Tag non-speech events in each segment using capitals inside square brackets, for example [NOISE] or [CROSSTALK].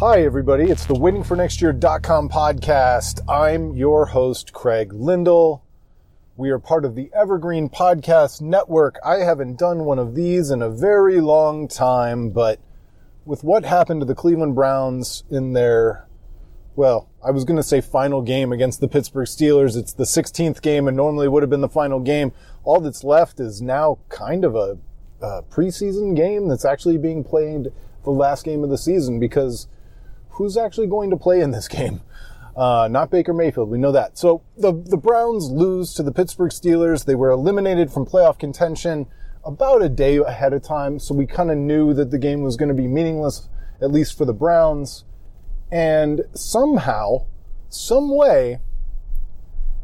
Hi, everybody. It's the waitingfornextyear.com podcast. I'm your host, Craig Lyndall. We are part of the Evergreen Podcast Network. I haven't done one of these in a very long time, but with what happened to the Cleveland Browns in their, well, I was going to say final game against the Pittsburgh Steelers. It's the 16th game and normally would have been the final game. All that's left is now kind of a, a preseason game that's actually being played the last game of the season because who's actually going to play in this [LAUGHS] game? Uh, not Baker Mayfield. We know that. So the, the Browns lose to the Pittsburgh Steelers. They were eliminated from playoff contention about a day ahead of time. So we kind of knew that the game was going to be meaningless, at least for the Browns. And somehow, some way,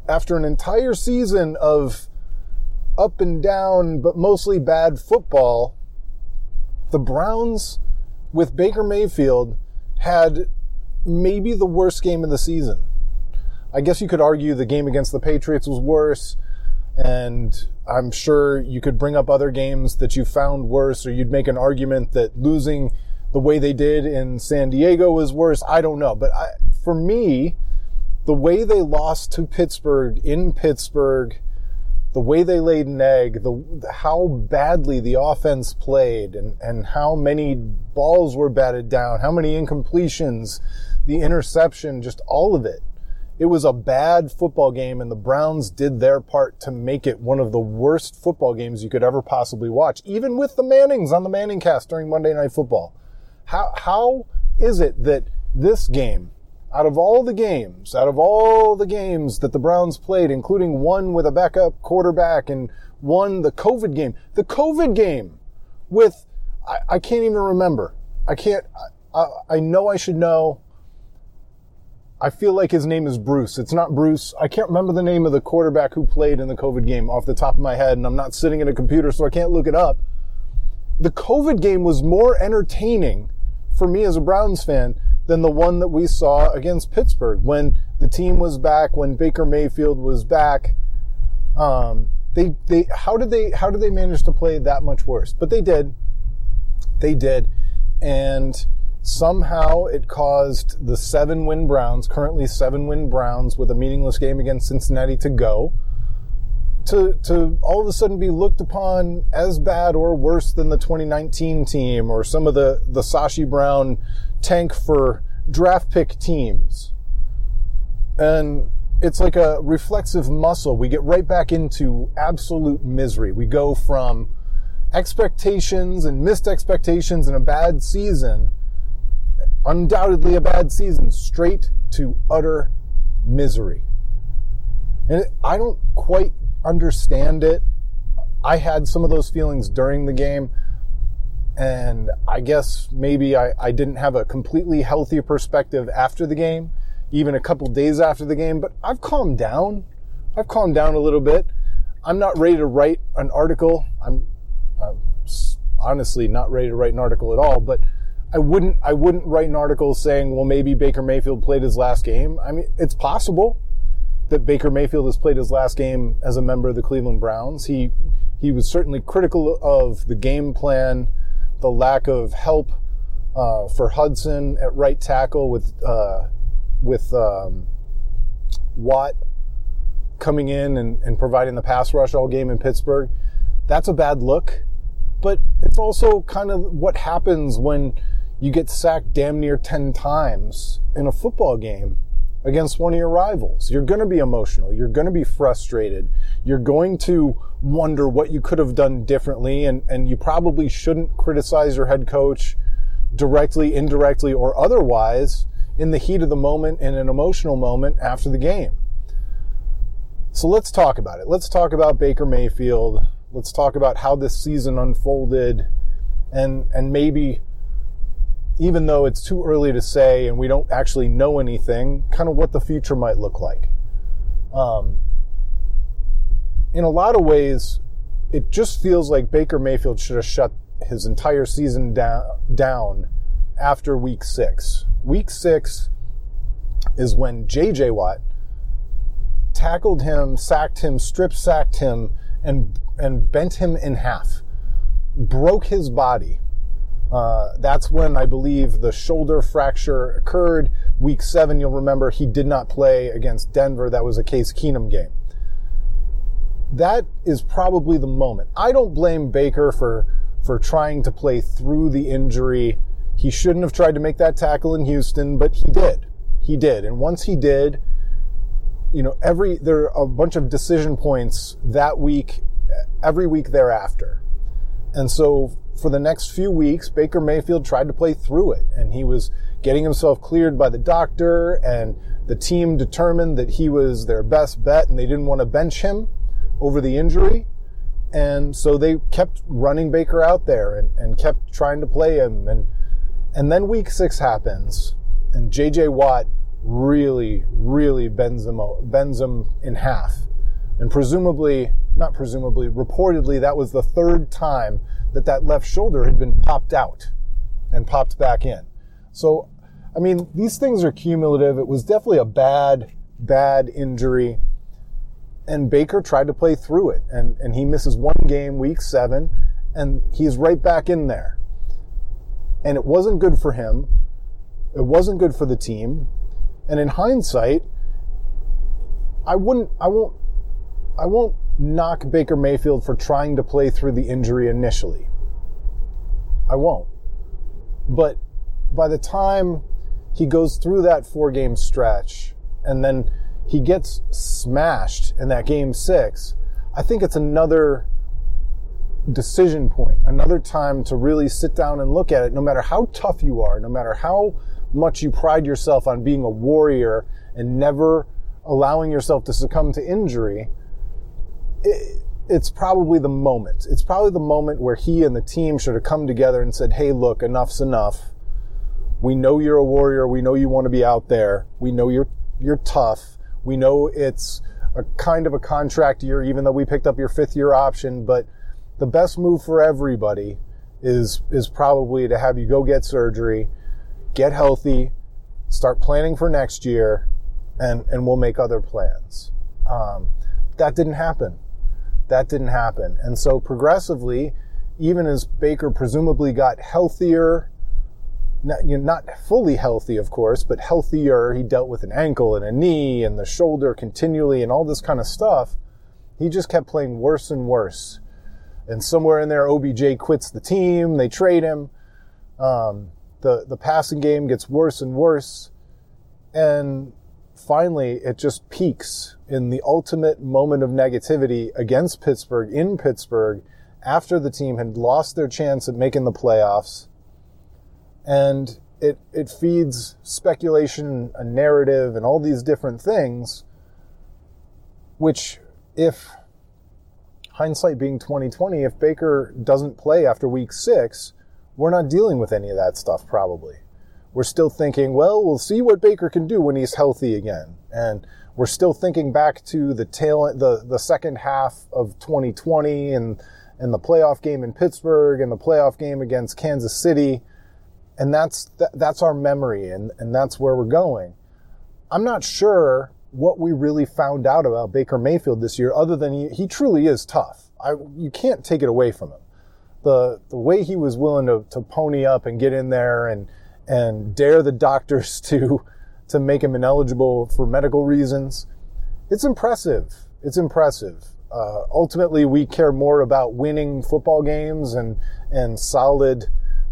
after an entire season of up and down, but mostly bad football, the Browns with Baker Mayfield had maybe the worst game of the season. I guess you could argue the game against the Patriots was worse, and I'm sure you could bring up other games that you found worse, or you'd make an argument that losing the way they did in San Diego was worse. I don't know. But I, for me, the way they lost to Pittsburgh in Pittsburgh, the way they laid an egg, the how badly the offense played, and, and how many balls were batted down, how many incompletions, the interception, just all of it. It was a bad football game, and the Browns did their part to make it one of the worst football games you could ever possibly watch, even with the Mannings on the Manning cast during Monday Night Football. How, how is it that this game, out of all the games, out of all the games that the Browns played, including one with a backup quarterback and one, the COVID game, the COVID game with, I, I can't even remember. I can't, I, I, know I should know. I feel like his name is Bruce. It's not Bruce. I can't remember the name of the quarterback who played in the COVID game off the top of my head, and I'm not sitting at a computer, so I can't look it up. The COVID game was more entertaining for me as a Browns fan than the one that we saw against Pittsburgh when the team was back, when Baker Mayfield was back. Um, they, they, how did they, how did they manage to play that much worse? But they did. They did. And somehow it caused the seven win Browns, currently seven win Browns with a meaningless game against Cincinnati to go to to all of a sudden be looked upon as bad or worse than the 2019 team or some of the the Sashi Brown tank for draft pick teams. And it's like a reflexive muscle. We get right back into absolute misery. We go from expectations and missed expectations and a bad season, undoubtedly a bad season, straight to utter misery. And I don't quite understand it. I had some of those feelings during the game. And I guess maybe I, I didn't have a completely healthy perspective after the game, even a couple days after the game, but I've calmed down. I've calmed down a little bit. I'm not ready to write an article. I'm, I'm honestly not ready to write an article at all, but I wouldn't, I wouldn't write an article saying, well, maybe Baker Mayfield played his last game. I mean, it's possible that Baker Mayfield has played his last game as a member of the Cleveland Browns. He he was certainly critical of the game plan, the lack of help uh, for Hudson at right tackle with uh, with um, Watt coming in and, and providing the pass rush all game in Pittsburgh. That's a bad look, but it's also kind of what happens when you get sacked damn near 10 times in a football game against one of your rivals. You're going to be emotional. You're going to be frustrated. You're going to wonder what you could have done differently. And, and you probably shouldn't criticize your head coach directly, indirectly, or otherwise in the heat of the moment in an emotional moment after the game. So let's talk about it. Let's talk about Baker Mayfield. Let's talk about how this season unfolded and, and maybe even though it's too early to say and we don't actually know anything, kind of what the future might look like. Um, in a lot of ways, it just feels like Baker Mayfield should have shut his entire season down, down after week six. Week six is when JJ Watt tackled him, sacked him, strip sacked him, and and bent him in half, broke his body. Uh, that's when I believe the shoulder fracture occurred. Week seven, you'll remember he did not play against Denver. That was a Case Keenum game. That is probably the moment. I don't blame Baker for for trying to play through the injury. He shouldn't have tried to make that tackle in Houston, but he did. He did. And once he did, you know, every there are a bunch of decision points that week, every week thereafter. And so for the next few weeks, Baker Mayfield tried to play through it and he was getting himself cleared by the doctor and the team determined that he was their best bet and they didn't want to bench him over the injury. And so they kept running Baker out there and, and kept trying to play him. And, and then week six happens and JJ Watt really, really bends him, bends him in half. And presumably, not presumably, reportedly, that was the third time that that left shoulder had been popped out and popped back in. So, I mean, these things are cumulative. It was definitely a bad, bad injury. And Baker tried to play through it. And, and he misses one game, week seven, and he's right back in there. And it wasn't good for him. It wasn't good for the team. And in hindsight, I wouldn't, I won't, I won't knock Baker Mayfield for trying to play through the injury initially. I won't. But by the time he goes through that four game stretch and then he gets smashed in that game six, I think it's another decision point, another time to really sit down and look at it, no matter how tough you are, no matter how much you pride yourself on being a warrior and never allowing yourself to succumb to injury, it, it's probably the moment. It's probably the moment where he and the team should have come together and said, hey, look, enough's enough. We know you're a warrior. We know you want to be out there. We know you're, you're tough. We know it's a kind of a contract year, even though we picked up your fifth year option. But the best move for everybody is, is probably to have you go get surgery get healthy, start planning for next year, and, and we'll make other plans. Um, that didn't happen. That didn't happen. And so progressively, even as Baker presumably got healthier, not, you know, not fully healthy, of course, but healthier, he dealt with an ankle and a knee and the shoulder continually and all this kind of stuff. He just kept playing worse and worse. And somewhere in there, OBJ quits the team. They trade him. Um, the, the passing game gets worse and worse. And finally, it just peaks in the ultimate moment of negativity against Pittsburgh in Pittsburgh after the team had lost their chance at making the playoffs. And it, it feeds speculation, a narrative, and all these different things, which, if hindsight being 2020, if Baker doesn't play after week six, we're not dealing with any of that stuff probably. We're still thinking, well, we'll see what Baker can do when he's healthy again. And we're still thinking back to the tail, the, the second half of 2020 and, and the playoff game in Pittsburgh and the playoff game against Kansas City. And that's, that's our memory and, and that's where we're going. I'm not sure what we really found out about Baker Mayfield this year, other than he, he truly is tough. I, you can't take it away from him the the way he was willing to, to pony up and get in there and and dare the doctors [LAUGHS] to to make him ineligible for medical reasons, it's impressive. It's impressive. Uh, ultimately, we care more about winning football games and and solid,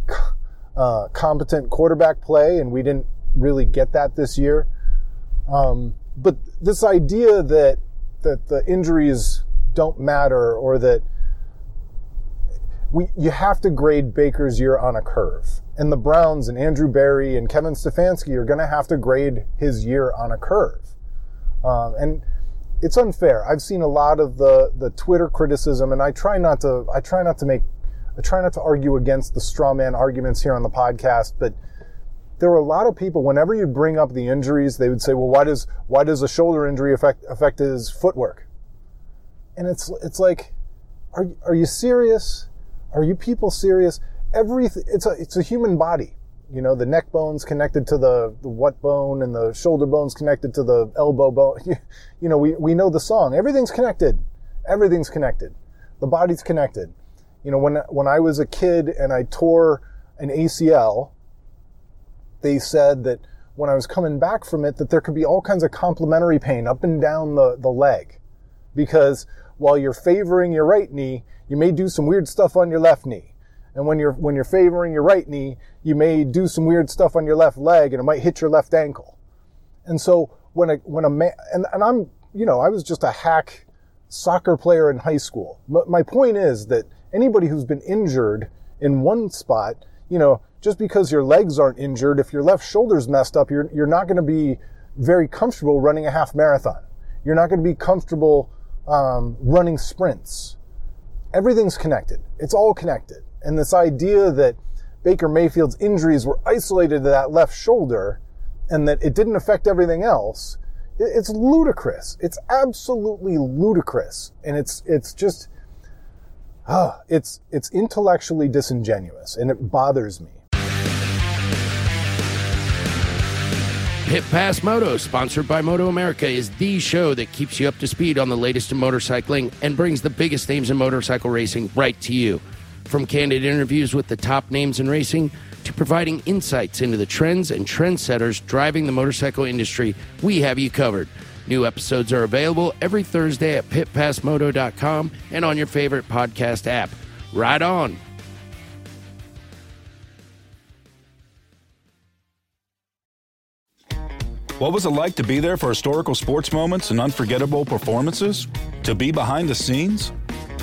[LAUGHS] uh, competent quarterback play, and we didn't really get that this year. Um, but this idea that that the injuries don't matter or that we, you have to grade Baker's year on a curve. And the Browns and Andrew Berry and Kevin Stefanski are going to have to grade his year on a curve. Um, and it's unfair. I've seen a lot of the, the Twitter criticism, and I try not to, I try not to make, I try not to argue against the straw man arguments here on the podcast, but there were a lot of people, whenever you bring up the injuries, they would say, well, why does, why does a shoulder injury affect, affect his footwork? And it's, it's like, are, are you serious? Are you people serious? Everything, it's a, it's a human body. You know, the neck bone's connected to the, the what bone and the shoulder bone's connected to the elbow bone. [LAUGHS] You know, we, we know the song. Everything's connected. Everything's connected. The body's connected. You know, when when I was a kid and I tore an ACL, they said that when I was coming back from it that there could be all kinds of complementary pain up and down the, the leg. Because while you're favoring your right knee, you may do some weird stuff on your left knee. And when you're when you're favoring your right knee, you may do some weird stuff on your left leg and it might hit your left ankle. And so when a when a man and, and I'm you know, I was just a hack soccer player in high school. But my point is that anybody who's been injured in one spot, you know, just because your legs aren't injured, if your left shoulder's messed up, you're, you're not going to be very comfortable running a half marathon. You're not going to be comfortable um, running sprints. Everything's connected. It's all connected. And this idea that Baker Mayfield's injuries were isolated to that left shoulder and that it didn't affect everything else, it's ludicrous. It's absolutely ludicrous. And it's, it's just, ah, it's, it's intellectually disingenuous and it bothers me. Pit Pass Moto, sponsored by MotoAmerica, is the show that keeps you up to speed on the latest in motorcycling and brings the biggest names in motorcycle racing right to you. From candid interviews with the top names in racing to providing insights into the trends and trendsetters driving the motorcycle industry, we have you covered. New episodes are available every Thursday at pitpassmoto.com and on your favorite podcast app. Ride on! What was it like to be there for historical sports moments and unforgettable performances? To be behind the scenes?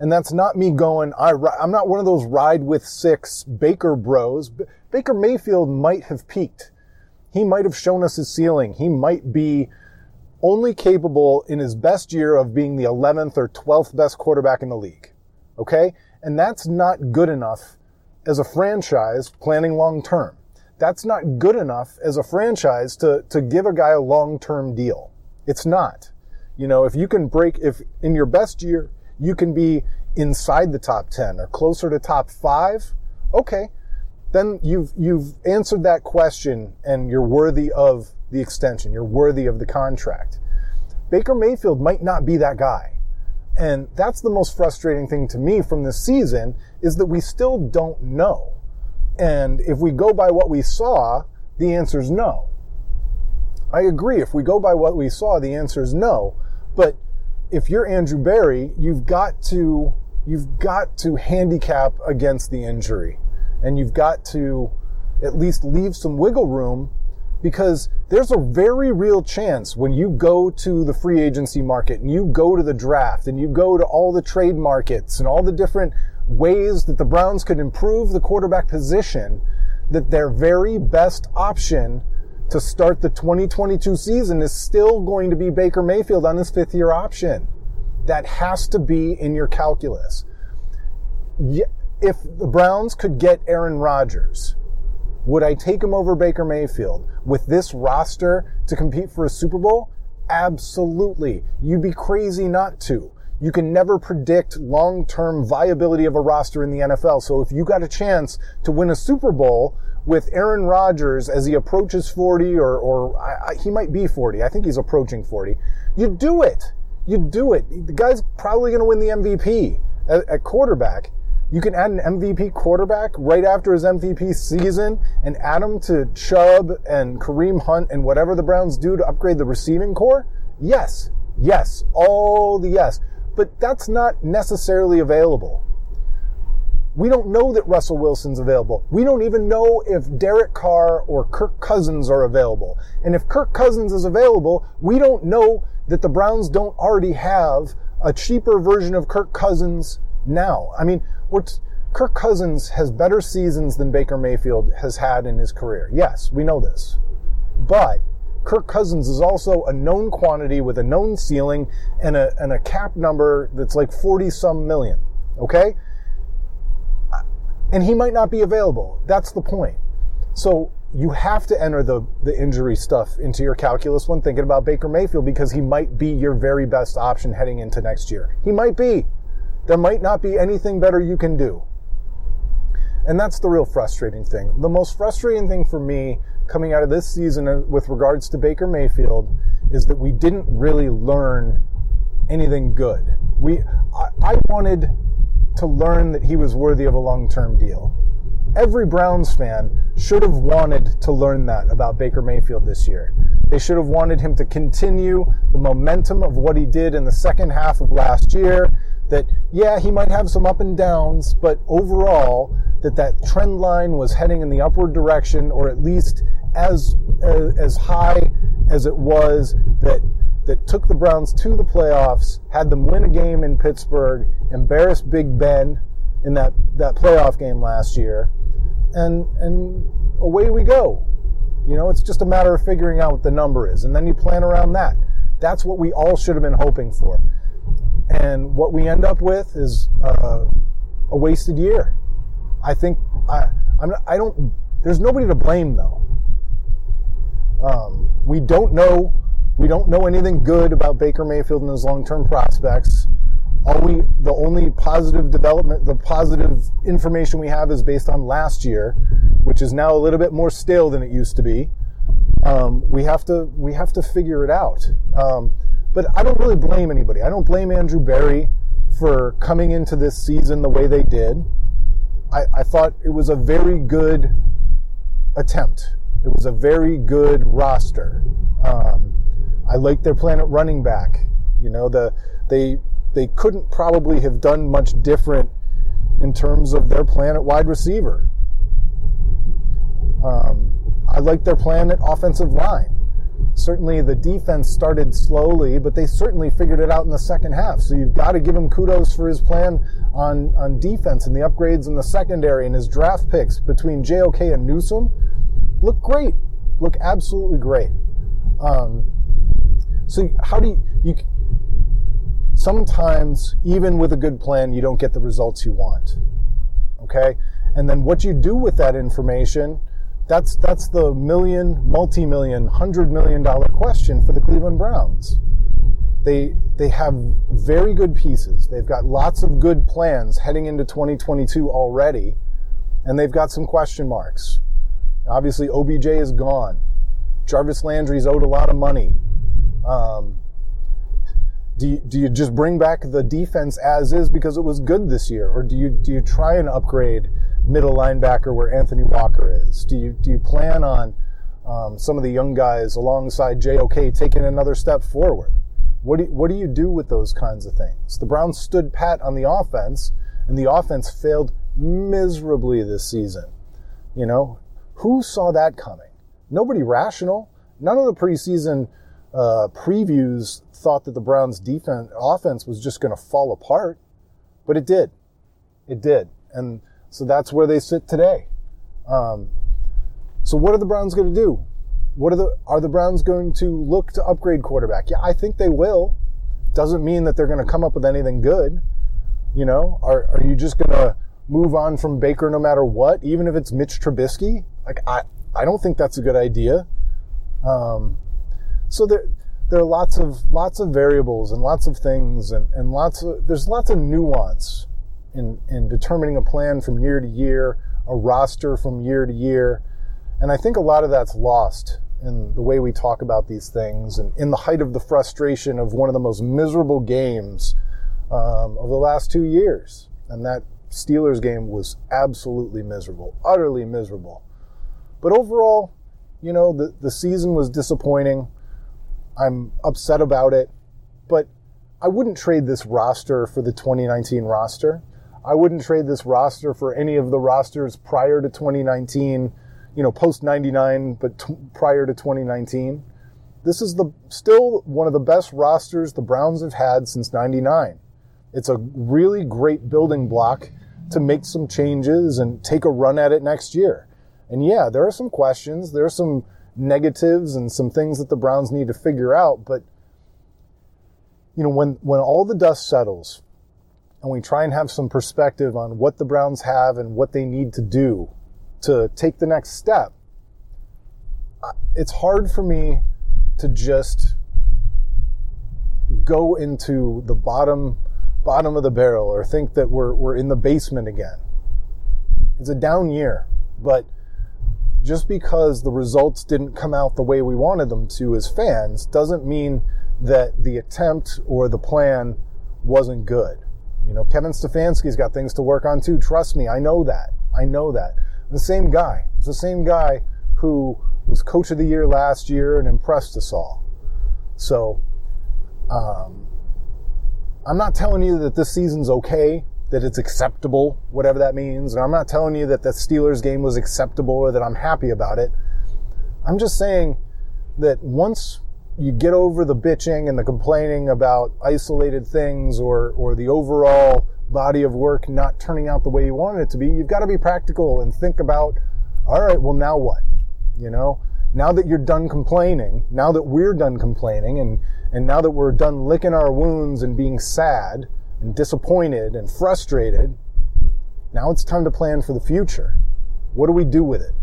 And that's not me going, I, I'm not one of those ride with six Baker bros. Baker Mayfield might have peaked. He might have shown us his ceiling. He might be only capable in his best year of being the 11th or 12th best quarterback in the league. Okay? And that's not good enough as a franchise planning long term. That's not good enough as a franchise to, to give a guy a long term deal. It's not. You know, if you can break, if in your best year, you can be inside the top 10 or closer to top five, okay, then you've, you've answered that question and you're worthy of the extension. You're worthy of the contract. Baker Mayfield might not be that guy. And that's the most frustrating thing to me from this season is that we still don't know. And if we go by what we saw, the answer is no. I agree. If we go by what we saw, the answer is no. But if you're Andrew Berry, you've got to you've got to handicap against the injury, and you've got to at least leave some wiggle room because there's a very real chance when you go to the free agency market and you go to the draft and you go to all the trade markets and all the different ways that the Browns could improve the quarterback position that their very best option to start the 2022 season is still going to be Baker Mayfield on his fifth year option. That has to be in your calculus. If the Browns could get Aaron Rodgers, would I take him over Baker Mayfield with this roster to compete for a Super Bowl? Absolutely. You'd be crazy not to. You can never predict long-term viability of a roster in the NFL. So if you got a chance to win a Super Bowl with Aaron Rodgers as he approaches 40 or, or I, he might be 40. I think he's approaching 40. You do it. You do it. The guy's probably going to win the MVP at, at quarterback. You can add an MVP quarterback right after his MVP season and add him to Chubb and Kareem Hunt and whatever the Browns do to upgrade the receiving corps. Yes. Yes. All the yes. But that's not necessarily available. We don't know that Russell Wilson's available. We don't even know if Derek Carr or Kirk Cousins are available. And if Kirk Cousins is available, we don't know that the Browns don't already have a cheaper version of Kirk Cousins now. I mean, Kirk Cousins has better seasons than Baker Mayfield has had in his career. Yes, we know this. But Kirk Cousins is also a known quantity with a known ceiling and a, and a cap number that's like 40 some million. Okay? And he might not be available. That's the point. So you have to enter the, the injury stuff into your calculus when thinking about Baker Mayfield because he might be your very best option heading into next year. He might be. There might not be anything better you can do. And that's the real frustrating thing. The most frustrating thing for me coming out of this season uh, with regards to Baker Mayfield is that we didn't really learn anything good. We, I, I wanted to learn that he was worthy of a long-term deal. Every Browns fan should have wanted to learn that about Baker Mayfield this year. They should have wanted him to continue the momentum of what he did in the second half of last year. That, yeah, he might have some up and downs, but overall, that that trend line was heading in the upward direction, or at least as, as, as high as it was that that took the Browns to the playoffs, had them win a game in Pittsburgh, embarrassed Big Ben in that, that playoff game last year, and and away we go. You know, it's just a matter of figuring out what the number is, and then you plan around that. That's what we all should have been hoping for. And what we end up with is uh, a wasted year. I think I I'm I don't. There's nobody to blame though. Um, we don't know we don't know anything good about Baker Mayfield and his long-term prospects. All we, the only positive development, the positive information we have is based on last year, which is now a little bit more stale than it used to be. Um, we have to, we have to figure it out. Um, but I don't really blame anybody. I don't blame Andrew Berry for coming into this season the way they did. I, I thought it was a very good attempt. It was a very good roster. Um, I like their plan at running back. You know, the they they couldn't probably have done much different in terms of their plan at wide receiver. Um, I like their plan at offensive line. Certainly, the defense started slowly, but they certainly figured it out in the second half. So you've got to give him kudos for his plan on on defense and the upgrades in the secondary and his draft picks between JOK and Newsome Look great, look absolutely great. Um, so how do you, you sometimes even with a good plan you don't get the results you want. Okay? And then what you do with that information that's that's the million, multi-million, hundred million dollar question for the Cleveland Browns. They they have very good pieces. They've got lots of good plans heading into 2022 already, and they've got some question marks. Obviously, OBJ is gone. Jarvis Landry's owed a lot of money. Um, do you, do you just bring back the defense as is because it was good this year, or do you do you try and upgrade middle linebacker where Anthony Walker is? Do you do you plan on um, some of the young guys alongside JOK taking another step forward? What do you, what do you do with those kinds of things? The Browns stood pat on the offense, and the offense failed miserably this season. You know, who saw that coming? Nobody rational. None of the preseason uh, previews thought that the Browns' defense offense was just going to fall apart, but it did. It did, and so that's where they sit today. Um, so what are the Browns going to do? What are the are the Browns going to look to upgrade quarterback? Yeah, I think they will. Doesn't mean that they're going to come up with anything good. You know, are are you just going to move on from Baker no matter what, even if it's Mitch Trubisky? Like I I don't think that's a good idea. Um, so there there are lots of lots of variables and lots of things and, and lots of there's lots of nuance in in determining a plan from year to year, a roster from year to year. And I think a lot of that's lost in the way we talk about these things and in the height of the frustration of one of the most miserable games um, of the last two years. And that Steelers game was absolutely miserable, utterly miserable. But overall, you know, the, the season was disappointing. I'm upset about it, but I wouldn't trade this roster for the 2019 roster. I wouldn't trade this roster for any of the rosters prior to 2019, you know, post 99, but t- prior to 2019. This is the still one of the best rosters the Browns have had since 99. It's a really great building block to make some changes and take a run at it next year. And yeah, there are some questions. There are some negatives and some things that the Browns need to figure out. But, you know, when, when all the dust settles and we try and have some perspective on what the Browns have and what they need to do to take the next step, it's hard for me to just go into the bottom bottom of the barrel or think that we're we're in the basement again. It's a down year, but just because the results didn't come out the way we wanted them to as fans doesn't mean that the attempt or the plan wasn't good. You know, Kevin Stefanski's got things to work on too. Trust me, I know that. I know that. The same guy. It's the same guy who was coach of the year last year and impressed us all. So, um, I'm not telling you that this season's okay, that it's acceptable, whatever that means. And I'm not telling you that the Steelers game was acceptable or that I'm happy about it. I'm just saying that once you get over the bitching and the complaining about isolated things or, or the overall body of work not turning out the way you wanted it to be, you've got to be practical and think about, all right, well, now what? You know, now that you're done complaining, now that we're done complaining, and, and now that we're done licking our wounds and being sad and disappointed and frustrated, now it's time to plan for the future. What do we do with it?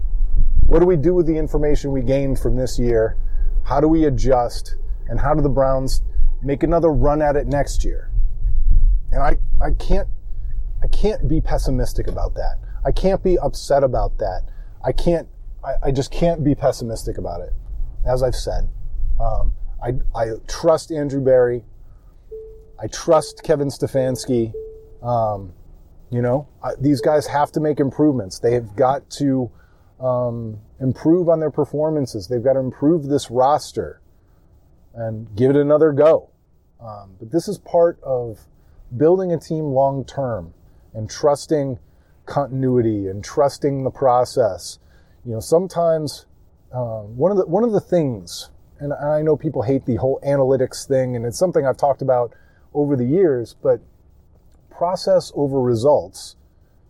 What do we do with the information we gained from this year? How do we adjust? And how do the Browns make another run at it next year? And I, I can't I can't be pessimistic about that. I can't be upset about that. I can't I, I just can't be pessimistic about it. As I've said, um, I, I trust Andrew Berry. I trust Kevin Stefanski. Um, you know, I, these guys have to make improvements. They have got to um, improve on their performances. They've got to improve this roster and give it another go. Um, but this is part of building a team long term and trusting continuity and trusting the process you know, sometimes um, one of the one of the things, and I know people hate the whole analytics thing, and it's something I've talked about over the years, but process over results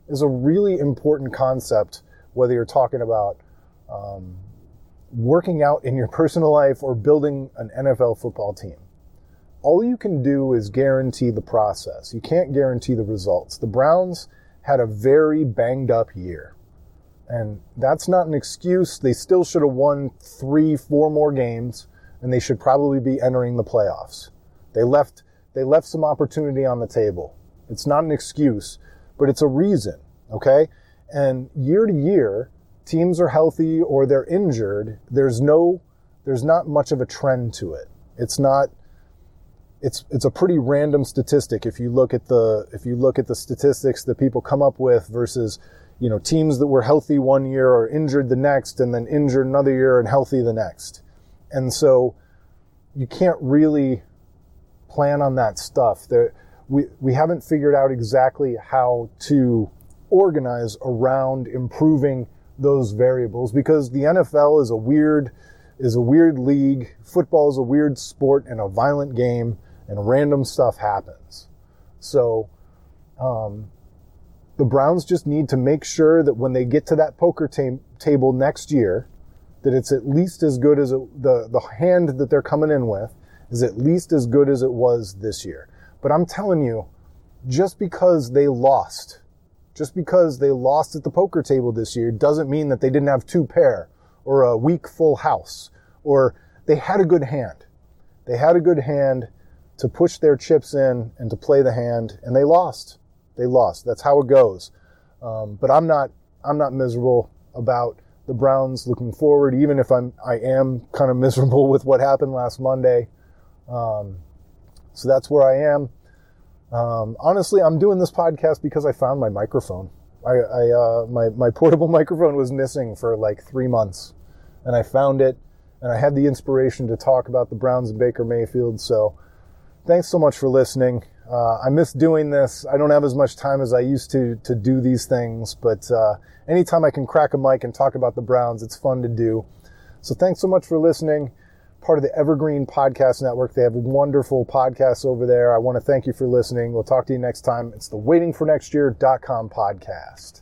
is a really important concept, whether you're talking about um, working out in your [LAUGHS] personal life or building an NFL football team. All you can do is guarantee the process. You can't guarantee the results. The Browns had a very banged up year. And that's not an excuse. They still should have won three, four more games, and they should probably be entering the playoffs. They left, they left some opportunity on the table. It's not an excuse, but it's a reason, okay? And year to year, teams are healthy or they're injured. There's no, there's not much of a trend to it. It's not, it's, it's a pretty random statistic if you look at the, if you look at the statistics that people come up with versus you know, teams that were healthy one year are injured the next and then injured another year and healthy the next. And so you can't really plan on that stuff. There, we, we haven't figured out exactly how to organize around improving those variables because the NFL is a weird is a weird league. Football is a weird sport and a violent game, and random stuff happens. So, um, the Browns just need to make sure that when they get to that poker ta- table next year, that it's at least as good as it, the the hand that they're coming in with is at least as good as it was this year. But I'm telling you, just because they lost, just because they lost at the poker table this year doesn't mean that they didn't have two pair or a weak full house or they had a good hand. They had a good hand to push their chips in and to play the hand and they lost. They lost. That's how it goes. Um, but I'm not I'm not miserable about the Browns looking forward, even if I'm I am kind of [LAUGHS] miserable with what happened last Monday. Um, so that's where I am. Um, honestly, I'm doing this podcast because I found my microphone. I, I uh, my my portable [LAUGHS] microphone was missing for like three months, and I found it, and I had the inspiration to talk about the Browns and Baker Mayfield. So, thanks so much for listening. Uh, I miss doing this. I don't have as much time as I used to to do these things, but uh, anytime I can crack a mic and talk about the Browns, it's fun to do. So thanks so much for listening. Part of the Evergreen Podcast Network. They have wonderful podcasts over there. I want to thank you for listening. We'll talk to you next time. It's the waitingfornextyear.com podcast.